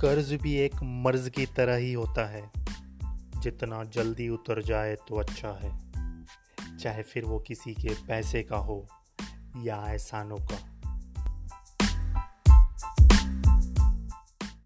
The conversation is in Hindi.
कर्ज भी एक मर्ज की तरह ही होता है। जितना जल्दी उतर जाए तो अच्छा है, चाहे फिर वो किसी के पैसे का हो या एहसानों का।